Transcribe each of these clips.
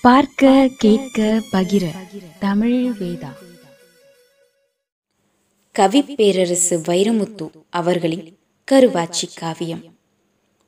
பார்க்க கேட்க பகிர. தமிழ் வேதா. கவி பேரரசு வைரமுத்து அவர்களின் கருவாச்சி காவியம்.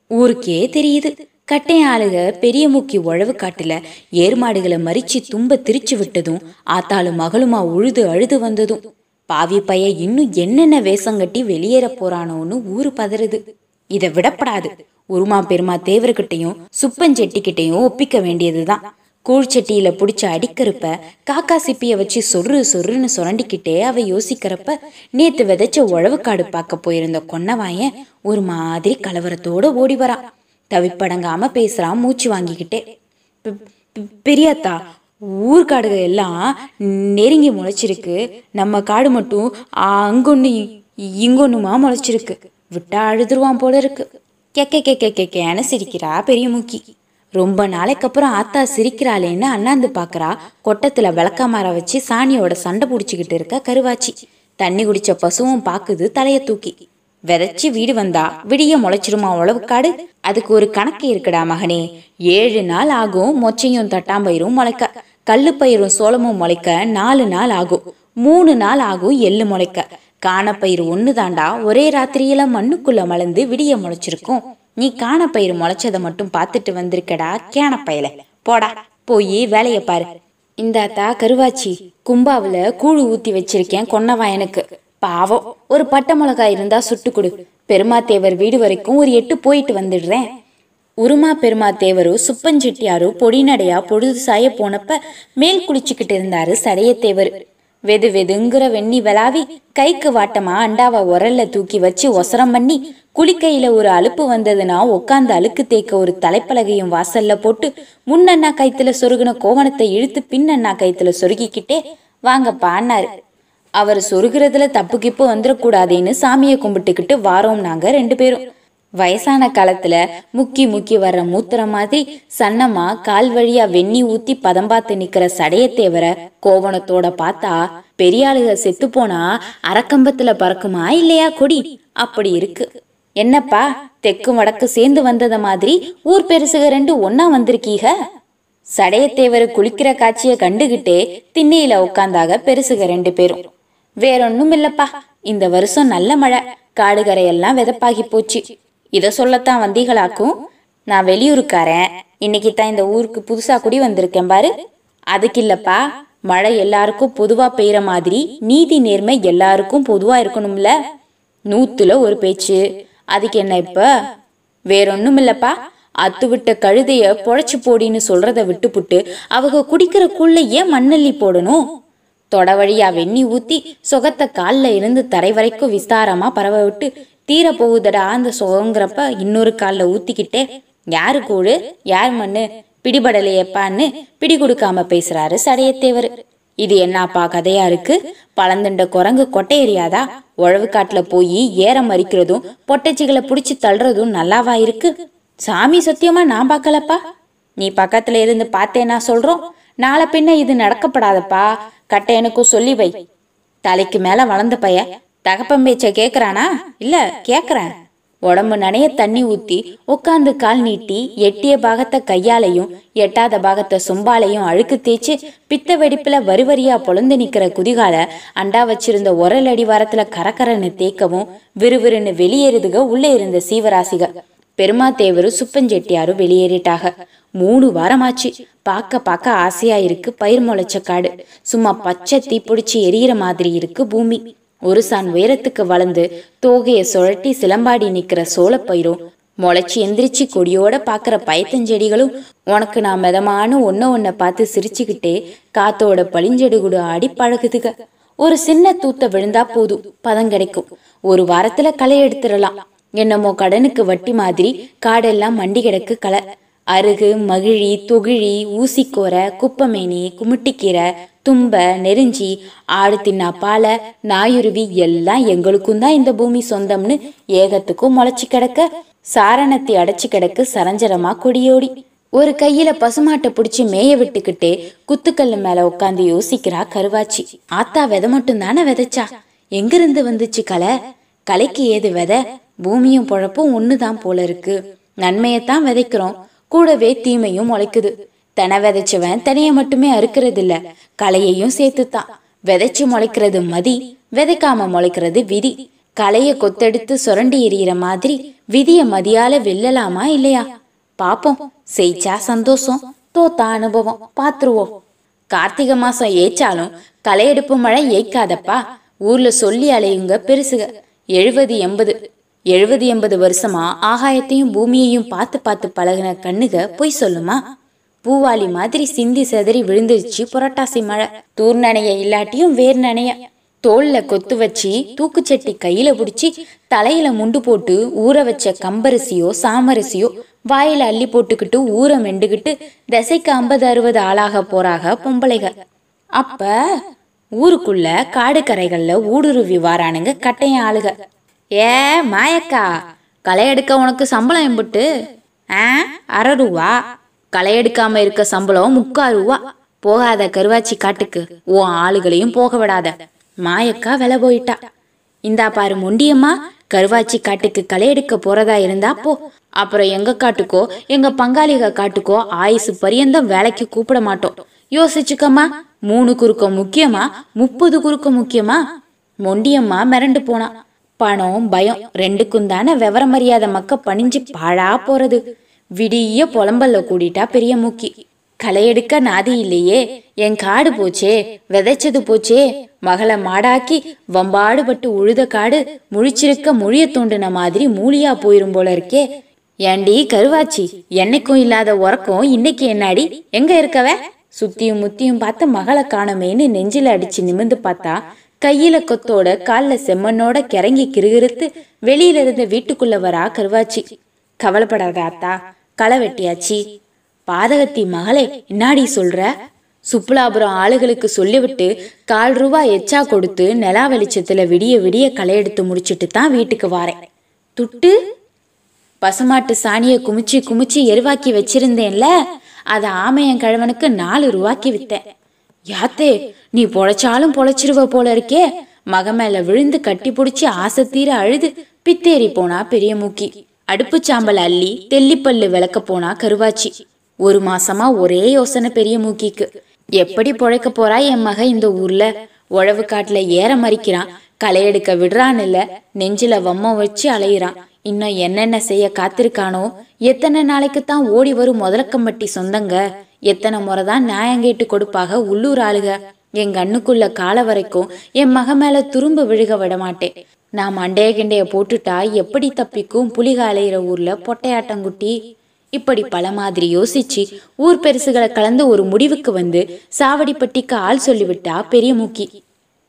ஊருக்கே தெரியுது. கட்டையாளுக பெரிய மூக்கி உழவு காட்டுல ஏர்மாடுகளை மறிச்சு தும்ப திரிச்சு விட்டதும் ஆத்தாலும் மகளுமா உழுது அழுது வந்ததும் பாவி பைய இன்னும் என்னென்ன வேஷம் கட்டி வெளியேற போறானோன்னு ஊரு பதறுது. இதை விடப்படாது. உருமா பெருமா தேவர்கிட்டையும் சுப்பஞ்செட்டிக்கிட்டையும் ஒப்பிக்க வேண்டியதுதான். கூழ்ச்சட்டியில பிடிச்ச அடிக்கிறப்ப காக்கா சிப்பிய வச்சு சொர்ரு சொருன்னு சுரண்டிக்கிட்டே அவ யோசிக்கிறப்ப நேத்து விதைச்ச உழவுக்காடு பார்க்க போயிருந்த கொன்னவாயன் ஒரு மாதிரி கலவரத்தோட ஓடி வரான் தவிப்படங்காம பேசுறான் மூச்சு வாங்கிக்கிட்டே. பெரியாத்தா ஊர்காடுக எல்லாம் நெருங்கி முளைச்சிருக்கு. நம்ம காடு மட்டும் அங்கொன்னு இங்கொன்னுமா முளைச்சிருக்கு. விட்டா அழுதுருவான் போல இருக்கு. கெக்க கெக்க கெக்கேன்னு சிரிக்கிறா பெரிய மூக்கி. ரொம்ப நாளைக்கு அப்புறம் ஆத்தா சிரிக்கிறாளேன்னு அண்ணாந்து பாக்குறா. கொட்டத்துல விளக்காமர வச்சு சாணியோட சண்டை பிடிச்சிக்கிட்டு இருக்க கருவாச்சி. தண்ணி குடிச்ச பசுவும் பாக்குது தலைய தூக்கி. விதைச்சு வீடு வந்தா. விடிய முளைச்சிருமா உழவுக்காடு? அதுக்கு ஒரு கணக்கு இருக்குடா மகனே. ஏழு நாள் ஆகும் மொச்சையும் தட்டாம்பயிரும் முளைக்க. கல்லு பயிரும் சோளமும் முளைக்க நாலு நாள் ஆகும். மூணு நாள் ஆகும் எள்ளு முளைக்க. காணப்பயிர் ஒன்று தாண்டா ஒரே ராத்திரியில மண்ணுக்குள்ள மலர்ந்து விடிய முளைச்சிருக்கும். நீ காணப்பயிர் முளைச்சதை மட்டும் பார்த்துட்டு வந்திருக்கடா கேனப்பயில போடா போய் வேலையை பாரு. இந்தாத்தா கருவாச்சி கும்பாவில் கூழு ஊத்தி வச்சிருக்கேன் கொன்னவாயனுக்கு பாவம் ஒரு பட்டை மிளகாய் இருந்தா சுட்டு கொடு. பெருமாத்தேவர் வீடு வரைக்கும் ஒரு எட்டு போயிட்டு வந்துடுறேன். உருமா பெருமா தேவரும் சுப்பஞ்செட்டியாரும் பொடிநடையா பொழுது சாய போனப்ப மேல் குளிச்சுக்கிட்டு இருந்தாரு சடையத்தேவர். வெது வெதுங்கிற வெண்ணி விளாவி கைக்கு வாட்டமா அண்டாவை உரல்ல தூக்கி வச்சு ஒசரம் பண்ணி குளிக்கையில ஒரு அலுப்பு வந்ததுன்னா உட்காந்து அழுக்கு தேய்க்க ஒரு தலைப்பலகையும் வாசல்ல போட்டு முன்னண்ணா கைத்துல சொருகின கோவணத்தை இழுத்து பின்னண்ணா கைத்துல சொருகிக்கிட்டே வாங்க அண்ணாரு அவர் சொருகிறதுல தப்பு கிப்பு வந்துடக்கூடாதேன்னு சாமியை கும்பிட்டுக்கிட்டு வாரோம் நாங்க ரெண்டு பேரும். வயசான காலத்துல முக்கி முக்கி வர்ற மூத்திர மாதிரி சன்னமா கால் வழியா வெண்ணி ஊத்தி பதம் பார்த்து நிக்கிற சடையத்தேவர கோவணத்தோட பார்த்தா பெரியாளுக செத்து போனா அரக்கம்பத்துல பறக்குமா இல்லையா கொடி? அப்படி இருக்கு. என்னப்பா தெக்கு வடக்கு சேர்ந்து வந்தத மாதிரி ஊர் பெருசுக ரெண்டு ஒன்னா வந்திருக்கீக? சடையத்தேவர் குளிக்கிற காட்சிய கண்டுகிட்டே திண்ணையில உட்கார்ந்தாக பெருசுக ரெண்டு பேரும். வேறொன்னும் இல்லப்பா இந்த வருஷம் நல்ல மழை. காடுகரையெல்லாம் வெதப்பாகி போச்சு. இதை சொல்லத்தான் வந்தீகளாக்கும். நான் வெளியூருக்காரன். இன்னைக்கு தான் இந்த ஊருக்கு புதுசா குடி வந்திருக்கேன் பாரு. அதுக்கு இல்லப்பா மழை எல்லாருக்கும் பொதுவா பெய்யற மாதிரி நீதி நேர்மை எல்லாருக்கும் பொதுவா இருக்கணும்ல. நூத்துல ஒரு பேச்சு. அதுக்கு என்ன இப்ப? வேறொன்னும் இல்லப்பா அத்து விட்ட கழுதைய பொழைச்சு போடின்னு சொல்றத விட்டுப்புட்டு அவங்க குடிக்கிற கூழ்ல ஏன் மண்ணள்ளி போடணும்? தொட வழியா வெண்ணி ஊத்தி சுகத்தை கால்ல இருந்து தரை வரைக்கும் விஸ்தாரமா பரவ விட்டு தீர போகுதடா அந்த சுகங்கிறப்ப இன்னொரு கால்ல ஊத்திக்கிட்டே யாரு கூழு? யார் மண்ணு? பிடிபடலையப்பான்னு பிடி கொடுக்காம பேசுறாரு சடையத்தேவர். இது என்னப்பா கதையா இருக்கு? பழந்துண்ட குரங்கு கொட்டையறியாதா? உழவு காட்டுல போய் ஏற மறிக்கிறதும் பொட்டச்சிகளை புடிச்சு தள்ளுறதும் நல்லாவா இருக்கு? சாமி சத்தியமா நான் பார்க்கலப்பா. நீ பக்கத்துல இருந்து பார்த்தேன்னா சொல்றோம். நாளை பின்ன இது நடக்கப்படாதப்பா. கட்டையனுக்கும் சொல்லி வை. தலைக்கு மேல வளர்ந்த பைய தகப்பன் பேச்ச கேக்குறானா? இல்ல கேக்குறேன் உடம்பு நனைய தண்ணி ஊத்தி உட்காந்து கால் நீட்டி எட்டிய பாகத்தை கையாலையும் எட்டாத பாகத்தை சொம்பாலையும் அழுக்கு தேய்ச்சு பித்த வெடிப்புல வரி வரியா பொழந்து நிக்கிற குதிகால அண்டா வச்சிருந்த உரல் அடிவாரத்துல கரகரன்னு தேய்க்கவும் விறுவிறுன்னு வெளியேறுதுக உள்ளே இருந்த சீவராசிக. பெருமாத்தேவரும் சுப்பஞ்செட்டியாரும் வெளியேறிட்டாக. மூணு வாரமாச்சு. பார்க்க பார்க்க ஆசையா இருக்கு பயிர் முளைச்ச காடு. சும்மா பச்சை தீப்பிடிச்சு எரியிற மாதிரி இருக்கு பூமி. ஒரு சான் உயரத்துக்கு வளர்ந்து தோகைய சுழட்டி சிலம்பாடி நிக்கிற சோளப்பயிரும் முளைச்சி எந்திரிச்சு கொடியோட பாக்குற பயத்தஞ்செடிகளும் உனக்கு நான் மிதமான ஒன்ன ஒன்ன பார்த்து சிரிச்சுக்கிட்டே காத்தோட பளிஞ்செடுகுடு ஆடி பழகுதுக. ஒரு சின்ன தூத்த விழுந்தா போதும் பதம் கிடைக்கும். ஒரு வாரத்துல களை எடுத்துடலாம். என்னமோ கடனுக்கு வட்டி மாதிரி காடெல்லாம் மண்டி கிடக்கு களை. அருகு மகிழி துகிழி ஊசிக்கோரை குப்பமேனி குமிட்டிக்கீரை தும்ப நெருஞ்சி ஆடு தின்னா பாலை நாயுருவி எல்லாம் எங்களுக்கும் தான் இந்த பூமி சொந்தம்னு ஏகத்துக்கும் முளைச்சி கிடக்க சாரணத்தை அடைச்சு கிடக்கு சரஞ்சரமா கொடியோடி. ஒரு கையில பசுமாட்டை பிடிச்சி மேய விட்டுக்கிட்டே குத்துக்கல்லு மேல உட்காந்து யோசிக்கிறா கருவாச்சி. ஆத்தா விதை மட்டும் தானே விதைச்சா? எங்கிருந்து வந்துச்சு களை கலைக்கு ஏது விதை? பூமியும் பொழப்பும் ஒண்ணுதான் போல இருக்கு. நன்மையத்தான் விதைக்கிறோம். கூடவே தீமையும் முளைக்குது. தென விதைச்சவன் தனியை மட்டுமே அறுக்கிறது இல்ல களையையும் சேர்த்துத்தான். விதைச்சு முளைக்கிறது மதி விதைக்காம முளைக்கிறது விதி. களைய கொத்தெடுத்து சுரண்டி எறிகிற மாதிரி விதிய மதியால வெல்லலாமா இல்லையா? பாப்போம் செய்ச்சா சந்தோஷம் தோத்தா அனுபவம் பாத்துருவோம். கார்த்திகை மாசம் ஏச்சாலும் களையெடுப்பு மழை ஏய்க்காதப்பா. ஊர்ல சொல்லி அலையுங்க பெருசுக. எழுபது எண்பது. எழுபது எண்பது வருஷமா ஆகாயத்தையும் பூமியையும் பார்த்து பார்த்து பழகின கண்ணுக பொய் சொல்லுமா? பூவாளி மாதிரி சிந்தி செதறி விழுந்துருச்சு புரட்டாசி மழை. தூர் நனைய இல்லாட்டியும் வேர் நனைய. தோல்ல கொத்து வச்சு தூக்குச்சட்டி கையில புடிச்சு தலையில முண்டு போட்டு ஊற வச்ச கம்பரிசியோ சாமரிசியோ வாயில அள்ளி போட்டுக்கிட்டு ஊற மெண்டுகிட்டு திசைக்கு ஐம்பது அறுபது ஆளாக போறாக பொம்பளைக அப்ப ஊருக்குள்ள காடு கரைகள்ல ஊடுருவி வாரானுங்க கட்டையன் ஆளுக. ஏ மாயக்கா களை எடுக்க உனக்கு சம்பளம் எம்புட்டு? ஆ அரை ரூபா களை எடுக்காம இருக்க சம்பளம் முக்கா ரூபா போகாத கருவாச்சி காட்டுக்கு. ஓ ஆளுகளையும் போக விடாத. மாயக்கா விலை போயிட்டா. இந்தா பாரு முண்டியம்மா கருவாச்சி காட்டுக்கு களை எடுக்க போறதா இருந்தா போ. அப்புறம் எங்க காட்டுக்கோ எங்க பங்காளிக காட்டுக்கோ ஆயுசு பரியந்தம் வேலைக்கு கூப்பிட மாட்டோம். யோசிச்சுக்கம்மா மூணு குறுக்க முக்கியமா முப்பது குறுக்க முக்கியமா? மொண்டியம்மா மிரண்டு போனா. பணம் பயம் ரெண்டுக்கும் தானே விவரம் அறியாத மக்க பணிஞ்சு பாழா போறது. விடிய புலம்பல்ல கூடிட்டா பெரிய முக்கி. களை எடுக்க நாதி இல்லையே. என் காடு போச்சே. விதைச்சது போச்சே. மகளை மாடாக்கி வம்பாடுபட்டு உழுத காடு முழிச்சிருக்க முழிய தோண்டின மாதிரி மூலியா போயிரும் போல இருக்கே. ஏண்டி கருவாச்சி என்னைக்கும் இல்லாத உறக்கம் இன்னைக்கு என்னாடி? எங்க இருக்கவ? சுத்தியும் முத்தியும் பார்த்து மகளை காணமேன்னு நெஞ்சில அடிச்சு நிமிந்து பார்த்தா கையில கொத்தோட கால்ல செம்மண்ணோட கிறங்கி கிருகிருத்து வெளியில இருந்த வீட்டுக்குள்ள வரா கருவாச்சி. கவலைப்படாத அத்தா. களை வெட்டியாச்சி பாதகத்தி மகளே என்னாடி சொல்ற? சுப்புலாபுரம் ஆளுகளுக்கு சொல்லிவிட்டு கால் ரூபா எச்சா கொடுத்து நிலா வெளிச்சத்துல விடிய விடிய களை எடுத்து முடிச்சிட்டு தான் வீட்டுக்கு வாரேன். துட்டு? பசுமாட்டு சாணியை குமிச்சு குமிச்சு எருவாக்கி வச்சிருந்தேன்ல அத ஆமையன் கிழவனுக்கு நாலு ரூபாய்க்கு வித்தேன். யாத்தே நீ பொழைச்சாலும் பொழைச்சிருவ போல இருக்கே. மக மேல விழுந்து கட்டி புடிச்சு ஆசை தீர அழுது பித்தேறி போனா பெரிய மூக்கி. அடுப்பு சாம்பல் அள்ளி தெல்லிப்பல்லு விளக்க போனா கருவாச்சி. ஒரு மாசமா ஒரே யோசனை பெரிய மூக்கிக்கு. எப்படி பொழைக்க போறா என் மக இந்த ஊர்ல? உழவு காட்டுல ஏற மறிக்கிறான். களை எடுக்க விடுறான் இல்ல நெஞ்சில வம்மம் வச்சு அலையிறான். இன்னும் என்னென்ன செய்ய காத்திருக்கானோ? எத்தனை நாளைக்கு தான் ஓடி வரும் முதலக்கம்பட்டி சொந்தங்க? எத்தனை முறை தான் நியாயம் கேட்டு கொடுப்பாக உள்ளூர் ஆளுக? என் கண்ணுக்குள்ள கால வரைக்கும் என் மக மேல துரும்பு விழுக விட மாட்டேன் நான் மண்டைய கிண்டைய போட்டுட்டா எப்படி தப்பிக்கும்? புலிக அலையிற ஊர்ல பொட்டையாட்டங்குட்டி இப்படி பல மாதிரி யோசிச்சு ஊர் பெருசுகளை கலந்து ஒரு முடிவுக்கு வந்து சாவடிப்பட்டிக்கு ஆள் சொல்லிவிட்டா பெரிய மூக்கி.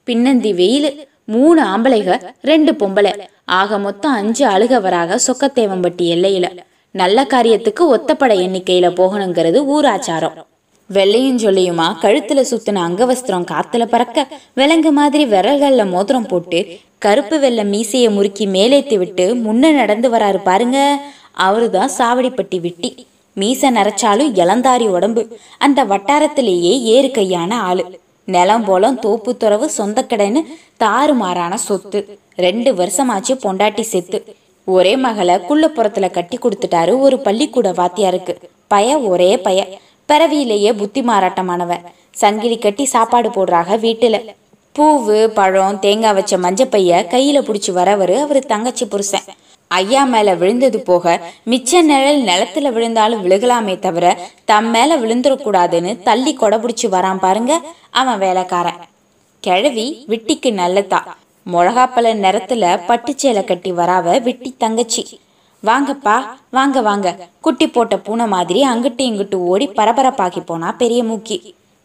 பின்னந்தி வெயில் மூணு ஆம்பளைக ரெண்டு பொம்பளை. ஆக மொத்தம் அஞ்சு அழுகவராக சொக்கத்தேவம்பட்டி எல்லையில. நல்ல காரியத்துக்கு ஒத்தப்பட எண்ணிக்கையில போகணுங்கிறது ஊராச்சாரம். வெள்ளையும் சொல்லியுமா கழுத்துல சுத்தின அங்கவஸ்திரம் காத்துல பறக்க விலங்கு மாதிரி விரல்கள்ல மோதிரம் போட்டு கருப்பு வெள்ளை மீசையை முறுக்கி மேலேத்தி விட்டு முன்ன நடந்து வராரு பாருங்க. அவருதான் சாவடிப்பட்டி விட்டி. மீசை நரைச்சாலும் இளந்தாரி உடம்பு. அந்த வட்டாரத்திலேயே ஏறு கையான ஆளு. நிலம் போலம் தோப்பு துறவு சொந்தக்கடைன்னு தாறுமாறான சொத்து. ரெண்டு வருஷமாச்சு பொண்டாட்டி செத்து. ஒரே மகளை குள்ளப்புறத்துல கட்டி கொடுத்துட்டாரு ஒரு பள்ளிக்கூட வாத்தியாருக்கு. பய ஒரே பய. பிறவியிலேயே புத்தி மாறாட்டமானவன். சங்கிலி கட்டி சாப்பாடு போடுறாங்க வீட்டுல. பூவு பழம் தேங்காய் வச்ச மஞ்சப்பைய கையில புடிச்சு வரவரு அவர் தங்கச்சி புருஷன். ஐயா மேல விழுந்தது போக மிச்ச நிழல் நிலத்துல விழுந்தாலும் விழுகலாமே தவிர தம் மேல விழுந்துடக்கூடாதுன்னு தள்ளி கொடை பிடிச்சி வரான் பாருங்க அவன் வேலைக்காரன். கிழவி விட்டிக்கு நல்லதா. மிளகாப்பழ நிறத்துல பட்டுச்சேலை கட்டி வராவ விட்டி தங்கச்சி. வாங்கப்பா வாங்க வாங்க. குட்டி போட்ட பூனை மாதிரி அங்கிட்டு இங்கிட்டு ஓடி பரபரப்பாக்கி போனா பெரிய மூக்கி.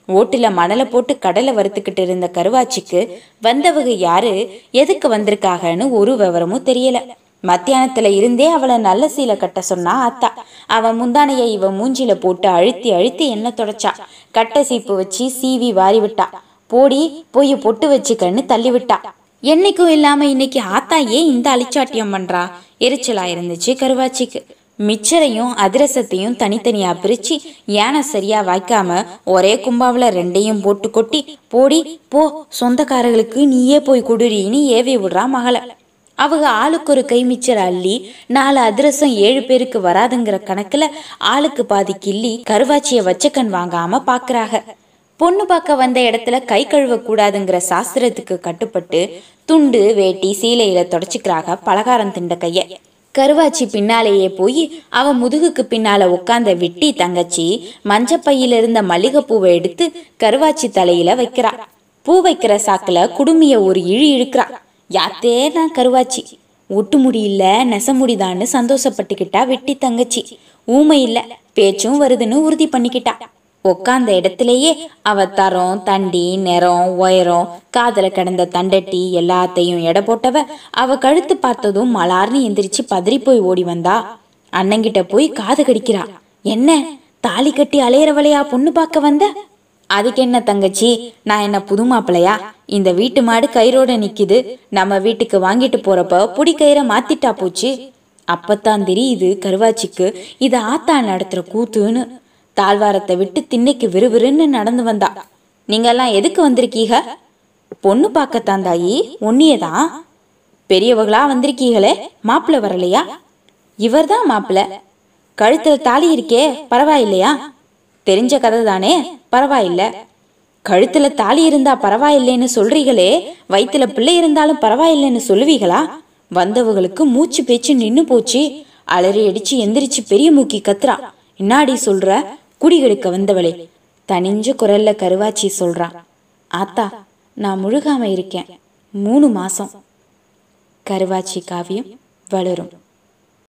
ஓட்டுல மணலை போட்டு கடலை வறுத்துக்கிட்டு இருந்த கருவாச்சிக்கு வந்தவங்க யாரு எதுக்கு வந்திருக்காகன்னு ஒரு விவரமும் தெரியல. மத்தியானத்துல இருந்தே அவளை நல்ல சீலை கட்ட சொன்னா அத்தா. அவன் முந்தானைய இவ மூஞ்சில போட்டு அழுத்தி அழுத்தி என்ன தொடச்சா? கட்டை சீப்பு வச்சு சீவி வாரி விட்டா. போடி போய் பொட்டு வச்சுக்கன்னு தள்ளி விட்டா. என்னைக்கும் இல்லாம இன்னைக்கு ஆத்தா ஏன் இந்த அழிச்சாட்டியம் பண்றா? எரிச்சலா இருந்துச்சு கருவாச்சிக்கு. மிச்சரையும் அதிரசத்தையும் தனித்தனியா பிரிச்சு யானை சரியா வைக்காம ஒரே கும்பாவில் ரெண்டையும் போட்டு கொட்டி போடி போ சொந்தக்காரர்களுக்கு நீயே போய் குடுறின்னு ஏவி விடுறா மகளை. அவங்க ஆளுக்கு ஒரு கை மிச்சர் அள்ளி நாலு அதிரசம் ஏழு பேருக்கு வராதுங்கிற கணக்குல ஆளுக்கு பாதி கிள்ளி கருவாச்சிய வச்சக்கண் வாங்காம பாக்குறாங்க பொண்ணு பார்க்க வந்த இடத்துல கை கழுவ கூடாதுங்கிற சாஸ்திரத்துக்கு கட்டுப்பட்டு துண்டு வேட்டி சீலையில தொடச்சிக்கிறாங்க பலகாரம் திண்ட கைய. கருவாச்சி பின்னாலேயே போய் அவ முதுகுக்கு பின்னால உட்காந்த விட்டி தங்கச்சி மஞ்சப்பையில இருந்த மல்லிகைப்பூவை எடுத்து கருவாச்சி தலையில வைக்கிறா. பூ வைக்கிற சாக்குல குடுமிய ஒரு இழி இழுக்கிறா. யாத்தே தான் கருவாச்சி? ஒட்டு முடியல நெசமுடிதான்னு சந்தோஷப்பட்டுக்கிட்டா வெட்டி தங்கச்சி. ஊமை இல்ல பேச்சும் வருதுன்னு உறுதி பண்ணிக்கிட்டா. உக்காந்த இடத்திலேயே அவ தரம் தண்டி நிறம் உயரம் காதல கிடந்த தண்டட்டி எல்லாத்தையும் எடை போட்டவ அவ கழுத்து பார்த்ததும் மலார்னு எந்திரிச்சு பதறி போய் ஓடி வந்தா. அண்ணங்கிட்ட போய் காது கடிக்கிறா. என்ன தாலி கட்டி அலையறவளையா பொண்ணு பார்க்க வந்த? அதுக்கு என்ன தங்கச்சி நான் என்ன புது மாப்பிளையா இந்த வீட்டு மாடு கயிறோட நிக்குது. நம்ம வீட்டுக்கு வாங்கிட்டு போறப்ப புடி கயிறை மாத்திட்டா போச்சு. அப்பத்தான் தெரியுது கருவாச்சிக்கு இது ஆத்தா நடத்துற கூத்துன்னு. தாழ்வாரத்தை விட்டு திண்ணைக்கு விறுவிறுன்னு நடந்து வந்தா. நீங்கெல்லாம் எதுக்கு வந்திருக்கீக? பொண்ணு பார்க்கத்தான் தாயி ஒன்னியதான் பெரியவங்களா வந்திருக்கீங்களே மாப்பிள்ள வரலையா? இவர்தான் மாப்பிள கழுத்தில் தாலி இருக்கே பரவாயில்லையா? தெரிஞ்ச கதை தானே பரவாயில்ல. கழுத்தில் தாலி இருந்தா பரவாயில்லைன்னு சொல்றீங்களே வயிற்றுல பிள்ளை இருந்தாலும் பரவாயில்லைன்னு சொல்லுவீங்களா வந்தவங்களுக்கு மூச்சு பேச்சு நின்று போச்சு. அலறி அடிச்சு எந்திரிச்சு பெரிய மூக்கி கத்துறா. என்னாடி சொல்ற? குடிகெடுக்க வந்தவளே தனிஞ்ச குரல்ல கருவாச்சி சொல்றான் ஆத்தா நான் முழுகாம இருக்கேன். மூணு மாசம். கருவாச்சி காவியம் வளரும்.